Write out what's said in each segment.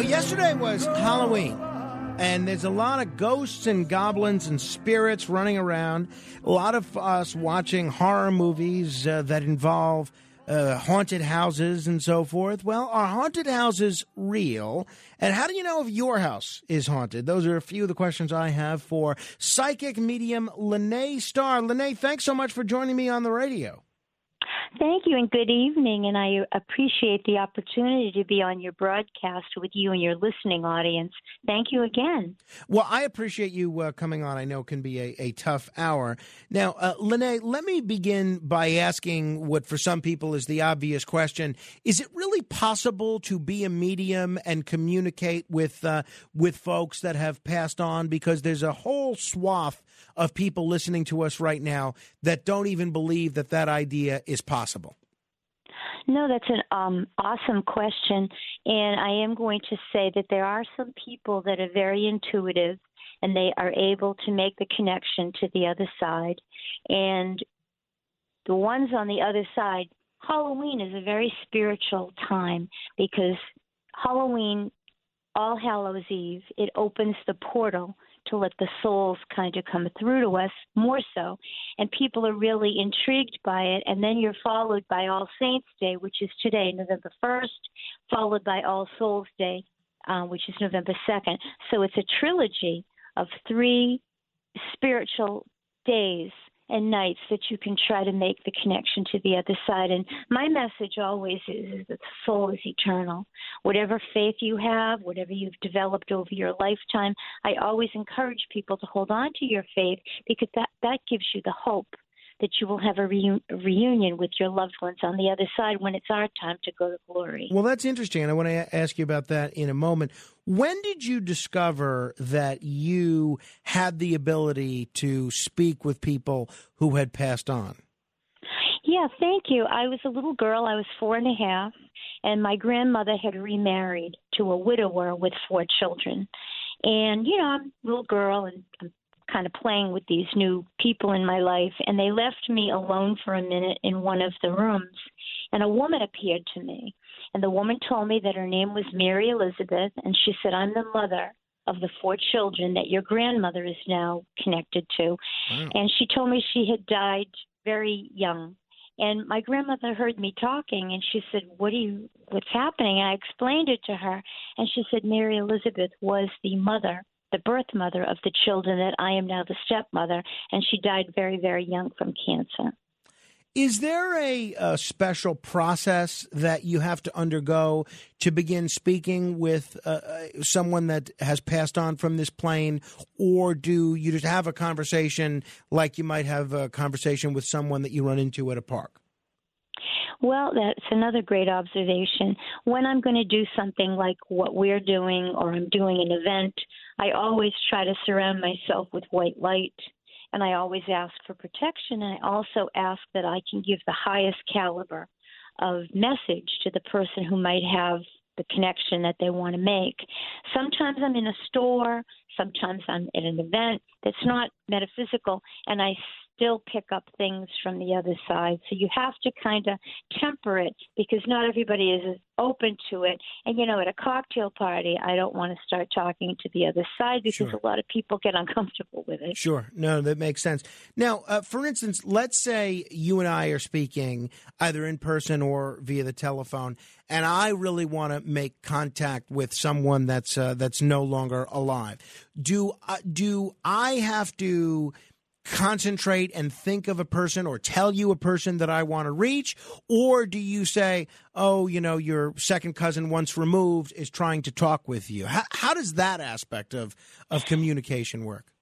Well, yesterday was Halloween, and there's a lot of ghosts and goblins and spirits running around. A lot of us watching horror movies uh, that involve uh, haunted houses and so forth. Well, are haunted houses real? And how do you know if your house is haunted? Those are a few of the questions I have for psychic medium Lene Star. Lene, thanks so much for joining me on the radio. Thank you and good evening. And I appreciate the opportunity to be on your broadcast with you and your listening audience. Thank you again. Well, I appreciate you uh, coming on. I know it can be a, a tough hour. Now, uh, Lene, let me begin by asking what for some people is the obvious question: Is it really possible to be a medium and communicate with uh, with folks that have passed on? Because there's a whole swath of people listening to us right now that don't even believe that that idea is possible. No, that's an um, awesome question. And I am going to say that there are some people that are very intuitive and they are able to make the connection to the other side. And the ones on the other side, Halloween is a very spiritual time because Halloween, All Hallows Eve, it opens the portal to let the souls kind of come through to us more so. And people are really intrigued by it. And then you're followed by All Saints Day, which is today, November 1st, followed by All Souls Day, uh, which is November 2nd. So it's a trilogy of three spiritual days and nights that you can try to make the connection to the other side. And my message always is, is that the soul is eternal. Whatever faith you have, whatever you've developed over your lifetime, I always encourage people to hold on to your faith because that, that gives you the hope that you will have a reu- reunion with your loved ones on the other side when it's our time to go to glory. Well, that's interesting. I want to ask you about that in a moment. When did you discover that you had the ability to speak with people who had passed on? Yeah, thank you. I was a little girl. I was four and a half, and my grandmother had remarried to a widower with four children. And, you know, I'm a little girl and I'm kind of playing with these new people in my life, and they left me alone for a minute in one of the rooms. And a woman appeared to me, and the woman told me that her name was Mary Elizabeth, and she said, I'm the mother of the four children that your grandmother is now connected to. Wow. And she told me she had died very young. And my grandmother heard me talking and she said, What are you what's happening? And I explained it to her and she said Mary Elizabeth was the mother the birth mother of the children that I am now the stepmother, and she died very, very young from cancer. Is there a, a, special process that you have to undergo to begin speaking with uh, uh, someone that has passed on from this plane, or do you just have a conversation like you might have a conversation with someone that you run into at a park? Well, that's another great observation. When I'm going to do something like what we're doing, or I'm doing an event, I always try to surround myself with white light and I always ask for protection. And I also ask that I can give the highest caliber of message to the person who might have the connection that they want to make. Sometimes I'm in a store, sometimes I'm at an event that's not metaphysical, and I still pick up things from the other side. So you have to kind of temper it because not everybody is open to it. And you know, at a cocktail party, I don't want to start talking to the other side because Sure. a lot of people get uncomfortable with it. Sure. No, that makes sense. Now, uh, for instance, let's say you and I are speaking either in person or via the telephone, and I really want to make contact with someone that's uh, that's no longer alive. Do uh, do I have to concentrate and think of a person or tell you a person that I want to reach? Or do you say, oh, you know, your second cousin once removed is trying to talk with you? How, how does that aspect of, of communication work?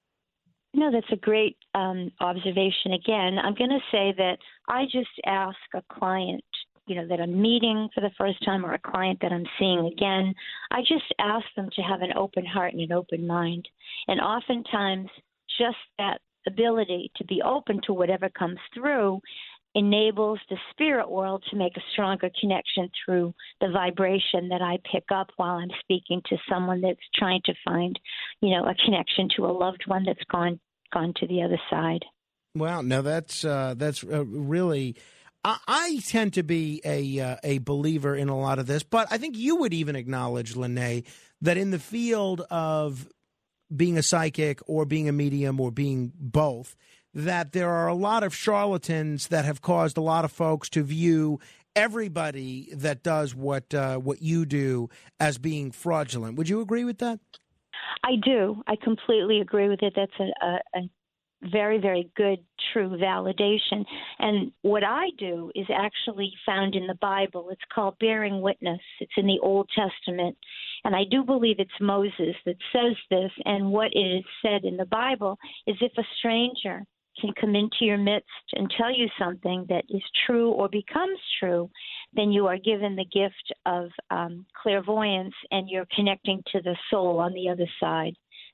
No, that's a great um, observation. Again, I'm going to say that I just ask a client you know that I'm meeting for the first time or a client that I'm seeing again, I just ask them to have an open heart and an open mind. And oftentimes, just that ability to be open to whatever comes through enables the spirit world to make a stronger connection through the vibration that I pick up while I'm speaking to someone that's trying to find, you know, a connection to a loved one that's gone gone to the other side. Wow, no, that's uh, that's uh, really. I, I tend to be a uh, a believer in a lot of this, but I think you would even acknowledge, Lene, that in the field of being a psychic or being a medium or being both, that there are a lot of charlatans that have caused a lot of folks to view everybody that does what uh, what you do as being fraudulent. Would you agree with that? I do. I completely agree with it. That's a, a, a very, very good, true validation. And what I do is actually found in the Bible. It's called bearing witness. It's in the Old Testament. And I do believe it's Moses that says this. And what it is said in the Bible is if a stranger can come into your midst and tell you something that is true or becomes true, then you are given the gift of um, clairvoyance and you're connecting to the soul on the other side.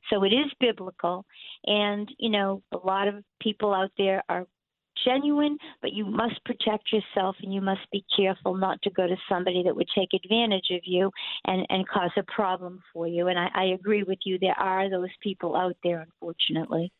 So it is biblical. And, you know, a lot of people out there are genuine, but you must protect yourself and you must be careful not to go to somebody that would take advantage of you and, and cause a problem for you. And I, I agree with you. There are those people out there, unfortunately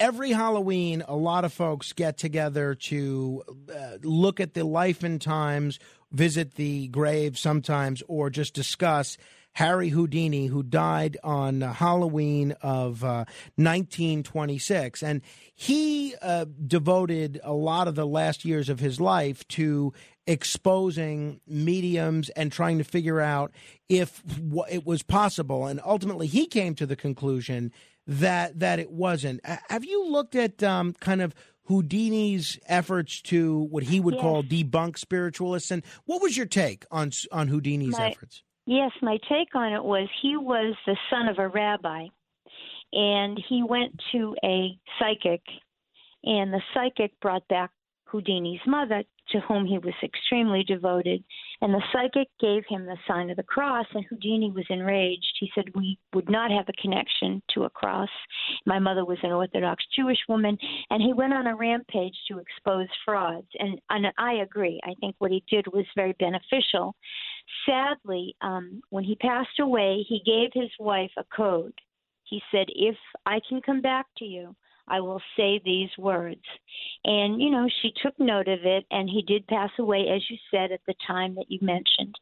every Halloween, a lot of folks get together to uh, look at the life and times, visit the grave sometimes, or just discuss Harry Houdini, who died on Halloween of uh, 1926. And he uh, devoted a lot of the last years of his life to exposing mediums and trying to figure out if it was possible. And ultimately, he came to the conclusion that that it wasn't. Have you looked at um, kind of Houdini's efforts to what he would yes. call debunk spiritualists? And what was your take on on Houdini's my, efforts? Yes, my take on it was he was the son of a rabbi, and he went to a psychic, and the psychic brought back Houdini's mother to whom he was extremely devoted. And the psychic gave him the sign of the cross, and Houdini was enraged. He said, We would not have a connection to a cross. My mother was an Orthodox Jewish woman, and he went on a rampage to expose frauds. And, and I agree. I think what he did was very beneficial. Sadly, um, when he passed away, he gave his wife a code. He said, If I can come back to you, I will say these words. And, you know, she took note of it, and he did pass away, as you said, at the time that you mentioned.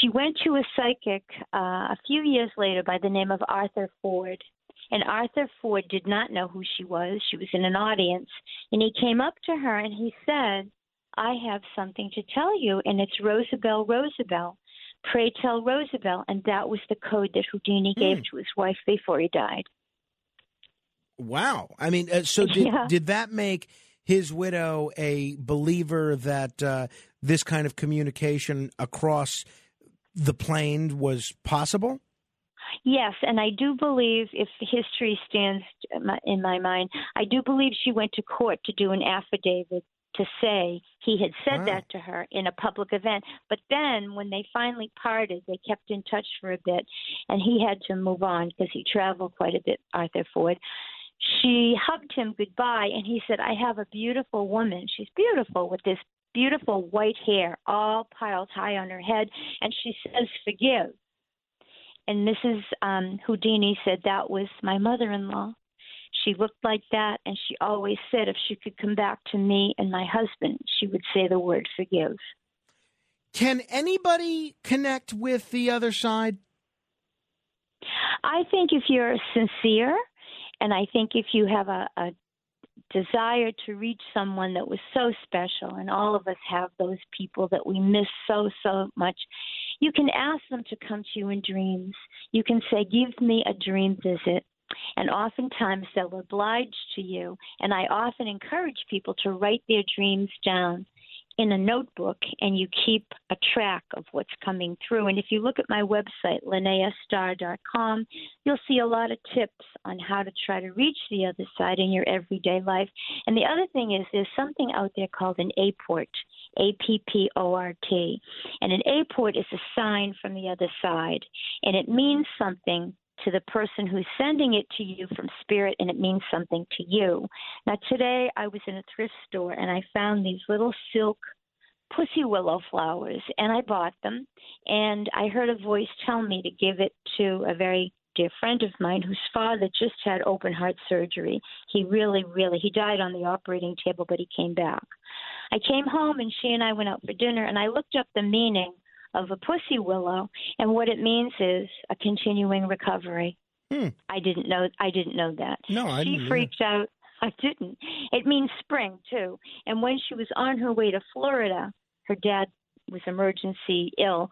She went to a psychic uh, a few years later by the name of Arthur Ford. And Arthur Ford did not know who she was. She was in an audience. And he came up to her and he said, I have something to tell you, and it's Rosabelle Rosabelle. Pray tell Rosabelle. And that was the code that Houdini gave mm. to his wife before he died. Wow. I mean, uh, so did, yeah. did that make his widow a believer that uh, this kind of communication across the plane was possible? Yes, and I do believe, if history stands in my mind, I do believe she went to court to do an affidavit to say he had said wow. that to her in a public event. But then when they finally parted, they kept in touch for a bit, and he had to move on because he traveled quite a bit, Arthur Ford she hugged him goodbye and he said, I have a beautiful woman. She's beautiful with this beautiful white hair all piled high on her head. And she says, Forgive. And Mrs. Um, Houdini said, That was my mother in law. She looked like that, and she always said if she could come back to me and my husband, she would say the word forgive. Can anybody connect with the other side? I think if you're sincere and I think if you have a, a desire to reach someone that was so special, and all of us have those people that we miss so, so much, you can ask them to come to you in dreams. You can say, Give me a dream visit. And oftentimes they'll oblige to you. And I often encourage people to write their dreams down in a notebook and you keep a track of what's coming through. And if you look at my website, linneastar.com, you'll see a lot of tips on how to try to reach the other side in your everyday life. And the other thing is there's something out there called an apport, A-P-P-O-R-T. And an apport is a sign from the other side. And it means something to the person who's sending it to you from spirit and it means something to you. Now, today I was in a thrift store and I found these little silk pussy willow flowers and I bought them and I heard a voice tell me to give it to a very dear friend of mine whose father just had open heart surgery. He really, really, he died on the operating table, but he came back. I came home and she and I went out for dinner and I looked up the meaning of a pussy willow, and what it means is a continuing recovery. Hmm. I didn't know. I didn't know that. No, I she didn't freaked out. I didn't. It means spring too. And when she was on her way to Florida, her dad was emergency ill.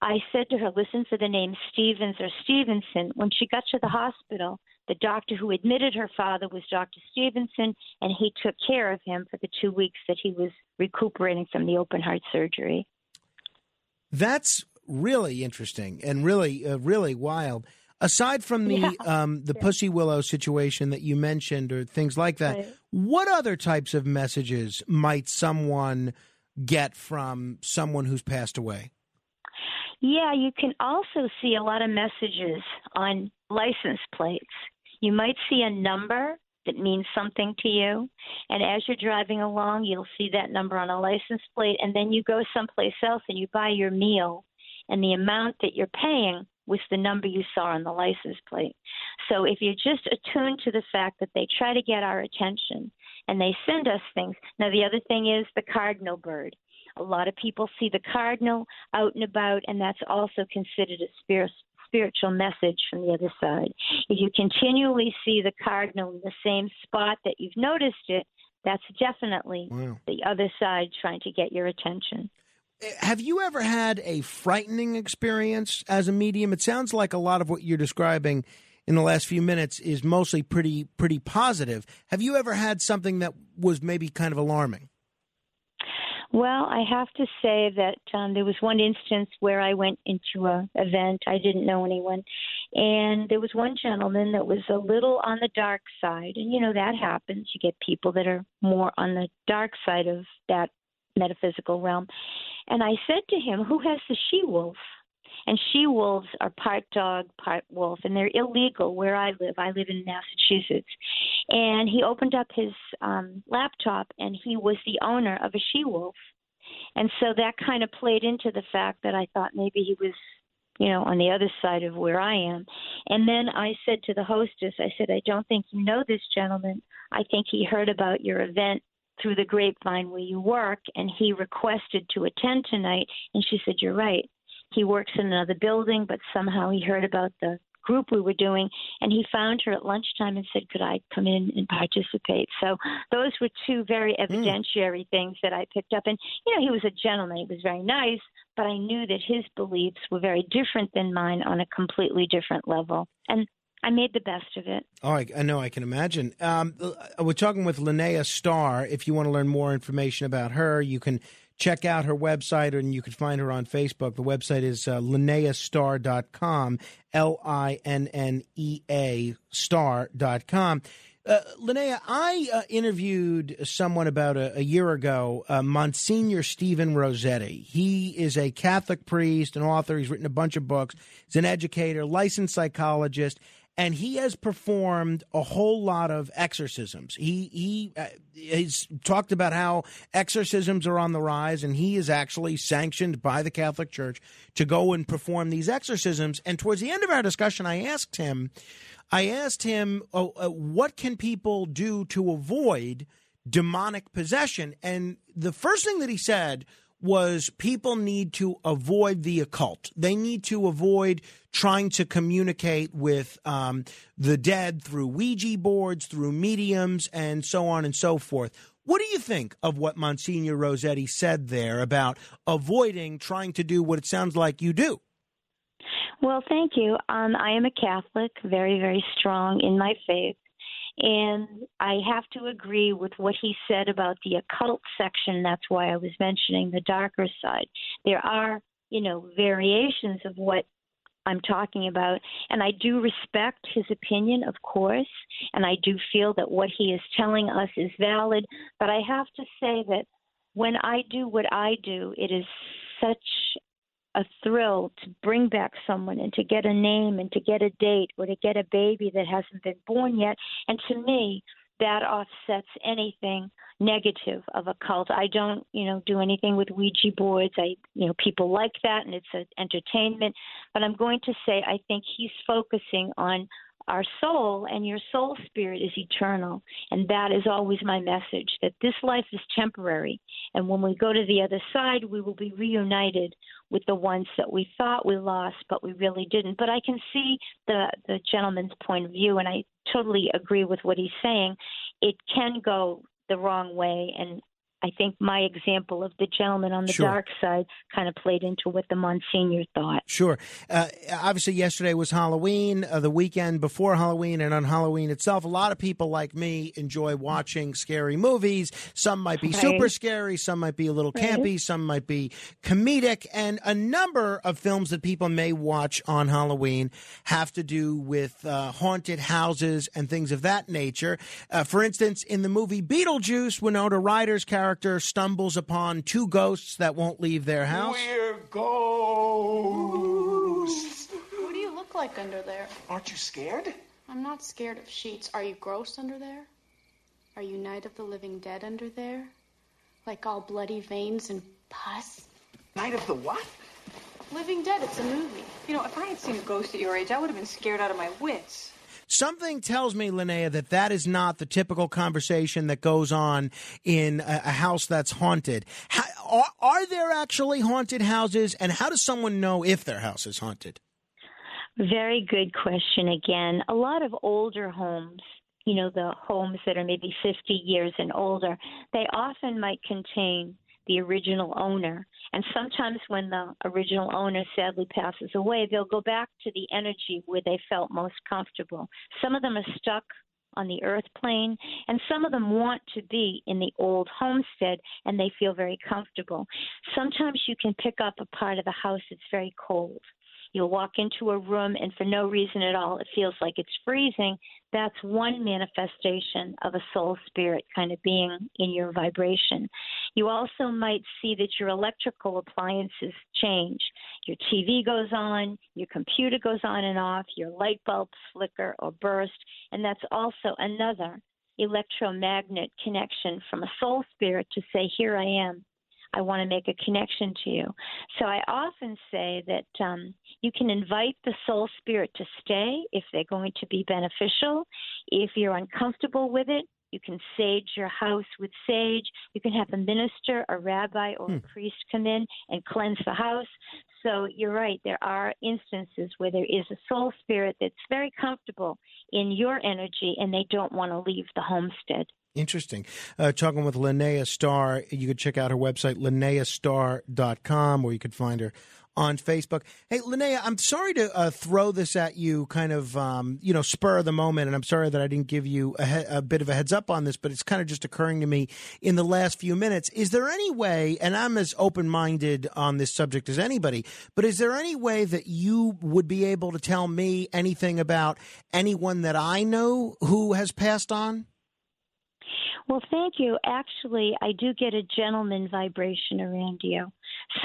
I said to her, "Listen for the name Stevens or Stevenson." When she got to the hospital, the doctor who admitted her father was Dr. Stevenson, and he took care of him for the two weeks that he was recuperating from the open heart surgery. That's really interesting and really, uh, really wild. Aside from the Yeah. um, the Yeah. pussy willow situation that you mentioned, or things like that, Right. what other types of messages might someone get from someone who's passed away? Yeah, you can also see a lot of messages on license plates. You might see a number that means something to you, and as you're driving along, you'll see that number on a license plate, and then you go someplace else and you buy your meal, and the amount that you're paying was the number you saw on the license plate. So if you're just attuned to the fact that they try to get our attention and they send us things. Now, the other thing is the cardinal bird. A lot of people see the cardinal out and about, and that's also considered a spirit, spiritual message from the other side. If you continually see the cardinal in the same spot that you've noticed it, that's definitely Wow. the other side trying to get your attention. Eh, have you ever had a frightening experience as a medium? It sounds like a lot of what you're describing in the last few minutes is mostly pretty pretty positive. Have you ever had something that was maybe kind of alarming? Well, I have to say that um, there was one instance where I went into a event. I didn't know anyone, and there was one gentleman that was a little on the dark side, and you know that happens. You get people that are more on the dark side of that metaphysical realm. And I said to him, "Who has the she wolf?" And she wolves are part dog, part wolf, and they're illegal where I live. I live in Massachusetts. And he opened up his um, laptop, and he was the owner of a she wolf. And so that kind of played into the fact that I thought maybe he was, you know, on the other side of where I am. And then I said to the hostess, I said, I don't think you know this gentleman. I think he heard about your event through the grapevine where you work, and he requested to attend tonight. And she said, You're right. He works in another building, but somehow he heard about the group we were doing, and he found her at lunchtime and said, "Could I come in and participate?" So those were two very evidentiary things that I picked up. And you know, he was a gentleman; he was very nice, but I knew that his beliefs were very different than mine on a completely different level, and I made the best of it. Oh, I, I know. I can imagine. Um, we're talking with Linnea Star. If you want to learn more information about her, you can check out her website and you can find her on Facebook. The website is uh, linneastar.com, L I N N E A star.com. Uh, Linnea, I uh, interviewed someone about a, a year ago, uh, Monsignor Stephen Rossetti. He is a Catholic priest, an author. He's written a bunch of books. He's an educator, licensed psychologist, and he has performed a whole lot of exorcisms. He he uh, he's talked about how exorcisms are on the rise, and he is actually sanctioned by the Catholic Church to go and perform these exorcisms. And towards the end of our discussion, I asked him, I asked him, oh, uh, what can people do to avoid demonic possession? And the first thing that he said was people need to avoid the occult. They need to avoid trying to communicate with um, the dead through Ouija boards, through mediums, and so on and so forth. What do you think of what Monsignor Rossetti said there about avoiding trying to do what it sounds like you do? Well, thank you. Um, I am a Catholic, very, very strong in my faith. And I have to agree with what he said about the occult section. That's why I was mentioning the darker side. There are, you know, variations of what I'm talking about. And I do respect his opinion, of course, and I do feel that what he is telling us is valid. But I have to say that when I do what I do, it is such a thrill to bring back someone and to get a name and to get a date or to get a baby that hasn't been born yet. And to me, that offsets anything negative of a cult. I don't, you know, do anything with Ouija boards. I, you know, people like that and it's an entertainment. But I'm going to say I think he's focusing on our soul and your soul spirit is eternal. And that is always my message that this life is temporary. And when we go to the other side, we will be reunited with the ones that we thought we lost, but we really didn't. But I can see the, the gentleman's point of view, and I totally agree with what he's saying. It can go the wrong way, and I think my example of the gentleman on the Sure. dark side kind of played into what the Monsignor thought. Sure. Uh, obviously, yesterday was Halloween, uh, the weekend before Halloween, and on Halloween itself, a lot of people like me enjoy watching scary movies. Some might be Right. super scary, some might be a little Right. campy, some might be comedic, and a number of films that people may watch on Halloween have to do with uh, haunted houses and things of that nature. Uh, for instance, in the movie Beetlejuice, Winona Ryder's character stumbles upon two ghosts that won't leave their house. We're ghosts. What do you look like under there? Aren't you scared? I'm not scared of sheets. Are you gross under there? Are you Night of the Living Dead under there? Like all bloody veins and pus? Night of the what? Living Dead, it's a movie. You know, if I had seen a ghost at your age, I would have been scared out of my wits. Something tells me, Linnea, that that is not the typical conversation that goes on in a, a house that's haunted. How, are, are there actually haunted houses, and how does someone know if their house is haunted? Very good question again. A lot of older homes, you know, the homes that are maybe 50 years and older, they often might contain the original owner. And sometimes when the original owner sadly passes away, they'll go back to the energy where they felt most comfortable. Some of them are stuck on the earth plane, and some of them want to be in the old homestead and they feel very comfortable. Sometimes you can pick up a part of the house that's very cold. You'll walk into a room and for no reason at all, it feels like it's freezing. That's one manifestation of a soul spirit kind of being in your vibration. You also might see that your electrical appliances change. Your TV goes on, your computer goes on and off, your light bulbs flicker or burst, and that's also another electromagnet connection from a soul spirit to say, Here I am. I want to make a connection to you. So I often say that um, you can invite the soul spirit to stay if they're going to be beneficial. If you're uncomfortable with it, you can sage your house with sage. You can have a minister, a rabbi, or a priest come in and cleanse the house. So you're right. There are instances where there is a soul spirit that's very comfortable in your energy and they don't want to leave the homestead. Interesting. Uh, talking with Linnea Star. You could check out her website, linneastar.com, or you could find her on Facebook. Hey, Linnea, I'm sorry to uh, throw this at you kind of, um, you know, spur of the moment, and I'm sorry that I didn't give you a, he- a bit of a heads up on this, but it's kind of just occurring to me in the last few minutes. Is there any way, and I'm as open minded on this subject as anybody, but is there any way that you would be able to tell me anything about anyone that I know who has passed on? Well, thank you. Actually, I do get a gentleman vibration around you.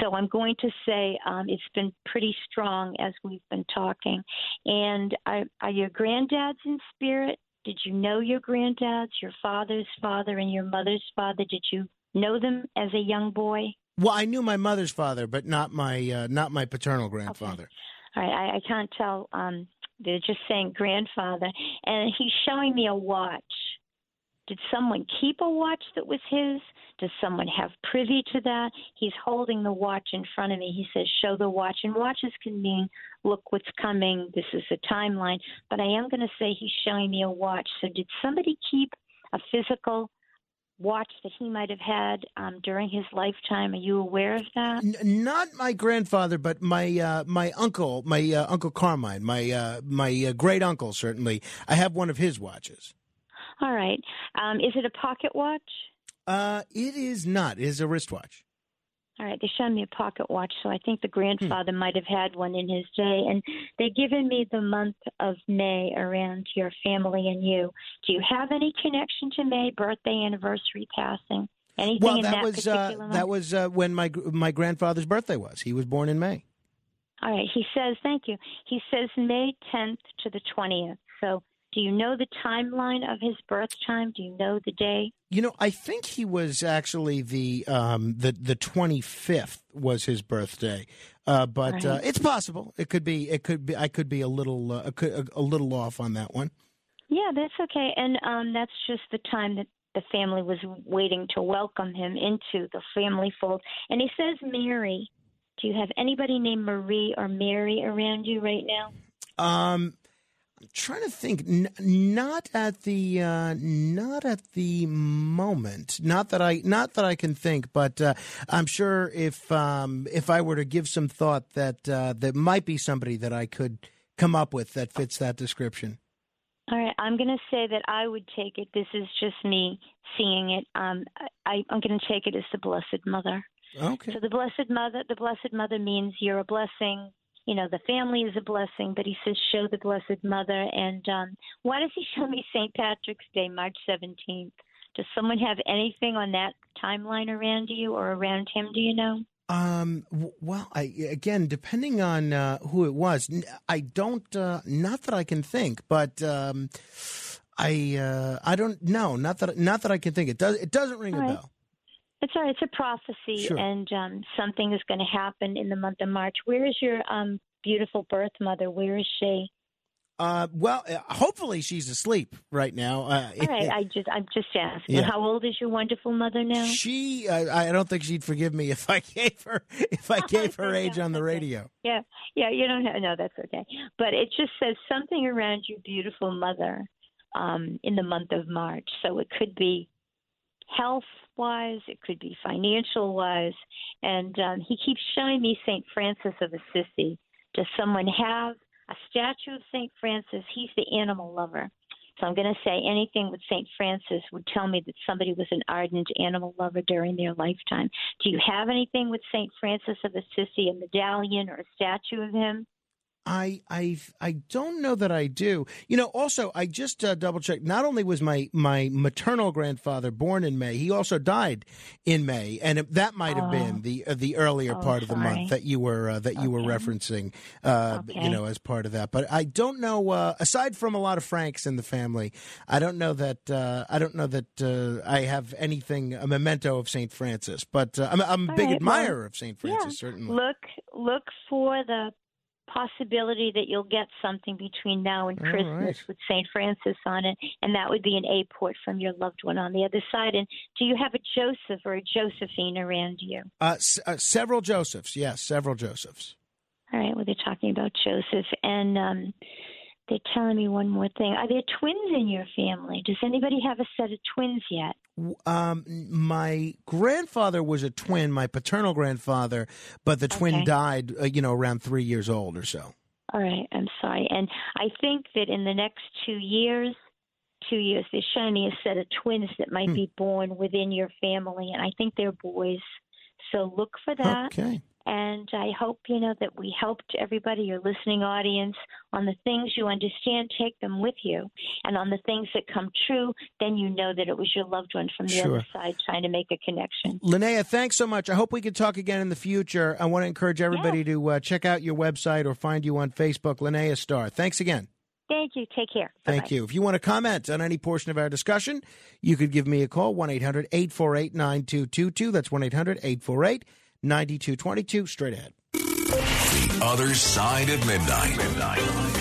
So I'm going to say um, it's been pretty strong as we've been talking. And are, are your granddads in spirit? Did you know your granddads, your father's father, and your mother's father? Did you know them as a young boy? Well, I knew my mother's father, but not my uh, not my paternal grandfather. All right, I, I can't tell. Um, they're just saying grandfather, and he's showing me a watch. Did someone keep a watch that was his? Does someone have privy to that? He's holding the watch in front of me. He says, Show the watch. And watches can mean, Look what's coming. This is a timeline. But I am going to say he's showing me a watch. So, did somebody keep a physical watch that he might have had um, during his lifetime? Are you aware of that? N- not my grandfather, but my uh, my uncle, my uh, uncle Carmine, my uh, my uh, great uncle. Certainly, I have one of his watches. All right. Um, is it a pocket watch? Uh, it is not. It is a wristwatch. All right, they showed me a pocket watch, so I think the grandfather might have had one in his day. And they've given me the month of May around your family and you. Do you have any connection to May, birthday, anniversary, passing? Anything well, in that, that, was uh, particular month? that was uh, when my my grandfather's birthday was. He was born in May. All right, he says, thank you. He says May 10th to the 20th. So do you know the timeline of his birth time? Do you know the day? You know, I think he was actually the um, the the twenty fifth was his birthday, uh, but uh, it's possible. It could be. It could be. I could be a little uh, a, a little off on that one. Yeah, that's okay. And um, that's just the time that the family was waiting to welcome him into the family fold. And he says, Mary. Do you have anybody named Marie or Mary around you right now? Um, I'm trying to think. N- not at the uh, not at the moment. Not that I not that I can think, but uh, I'm sure if um, if I were to give some thought, that uh, there might be somebody that I could come up with that fits that description. All right, I'm going to say that I would take it. This is just me seeing it. Um, I, I'm going to take it as the Blessed Mother. Okay. So the Blessed Mother, the Blessed Mother means you're a blessing. You know, the family is a blessing, but he says show the Blessed Mother. And um, why does he show me St. Patrick's Day, March 17th? Does someone have anything on that timeline around you or around him? Do you know? Um. Well, I again, depending on uh, who it was, I don't. Uh, not that I can think, but um, I. Uh, I don't know. Not that. Not that I can think. It does. It doesn't ring a bell. It's right. It's a prophecy, Sure. and um, something is going to happen in the month of March. Where is your um, beautiful birth mother? Where is she? Uh. Well, uh, hopefully she's asleep right now. Uh, All right, I just I'm just asking. Yeah. How old is your wonderful mother now? She. Uh, I don't think she'd forgive me if I gave her if I gave her age on the radio. Yeah, yeah. You don't have no. That's okay. But it just says something around your beautiful mother um, in the month of March. So it could be health wise, it could be financial wise, and um, he keeps showing me Saint Francis of Assisi. Does someone have a statue of Saint Francis? He's the animal lover. So I'm going to say anything with St. Francis would tell me that somebody was an ardent animal lover during their lifetime. Do you have anything with St. Francis of Assisi, a medallion or a statue of him? I I I don't know that I do. You know, also I just uh, double checked. Not only was my my maternal grandfather born in May, he also died in May, and it, that might have Oh. been the uh, the earlier Oh, part of the month that you were uh, that you were referencing. Uh, Okay. You know, as part of that. But I don't know. Uh, aside from a lot of Franks in the family, I don't know that uh, I don't know that uh, I have anything a memento of Saint Francis. But uh, I'm, I'm a big right, admirer well, of Saint Francis. yeah. Certainly. Look look for the possibility that you'll get something between now and Christmas right. with St. Francis on it, and that would be an apport from your loved one on the other side. And do you have a Joseph or a Josephine around you? Uh, s- uh, several Josephs, yes, several Josephs. All right, well, they're talking about Joseph, and um, they're telling me one more thing. Are there twins in your family? Does anybody have a set of twins yet? Um, my grandfather was a twin, my paternal grandfather, but the twin Okay. died, uh, you know, around three years old or so. All right, I'm sorry. And I think that in the next two years, two years, they're showing me a set of twins that might Hmm. be born within your family, and I think they're boys. So look for that. Okay. And I hope, you know, that we helped everybody, your listening audience, on the things you understand, take them with you. And on the things that come true, then you know that it was your loved one from the Sure. other side trying to make a connection. Linnea, thanks so much. I hope we can talk again in the future. I want to encourage everybody to uh, check out your website or find you on Facebook, Linnea Star. Thanks again. Thank you. Take care. Thank Bye-bye. you. If you want to comment on any portion of our discussion, you could give me a call, 1 800 848 9222. That's 1 800 848 9222. Straight ahead. The other side of midnight. midnight.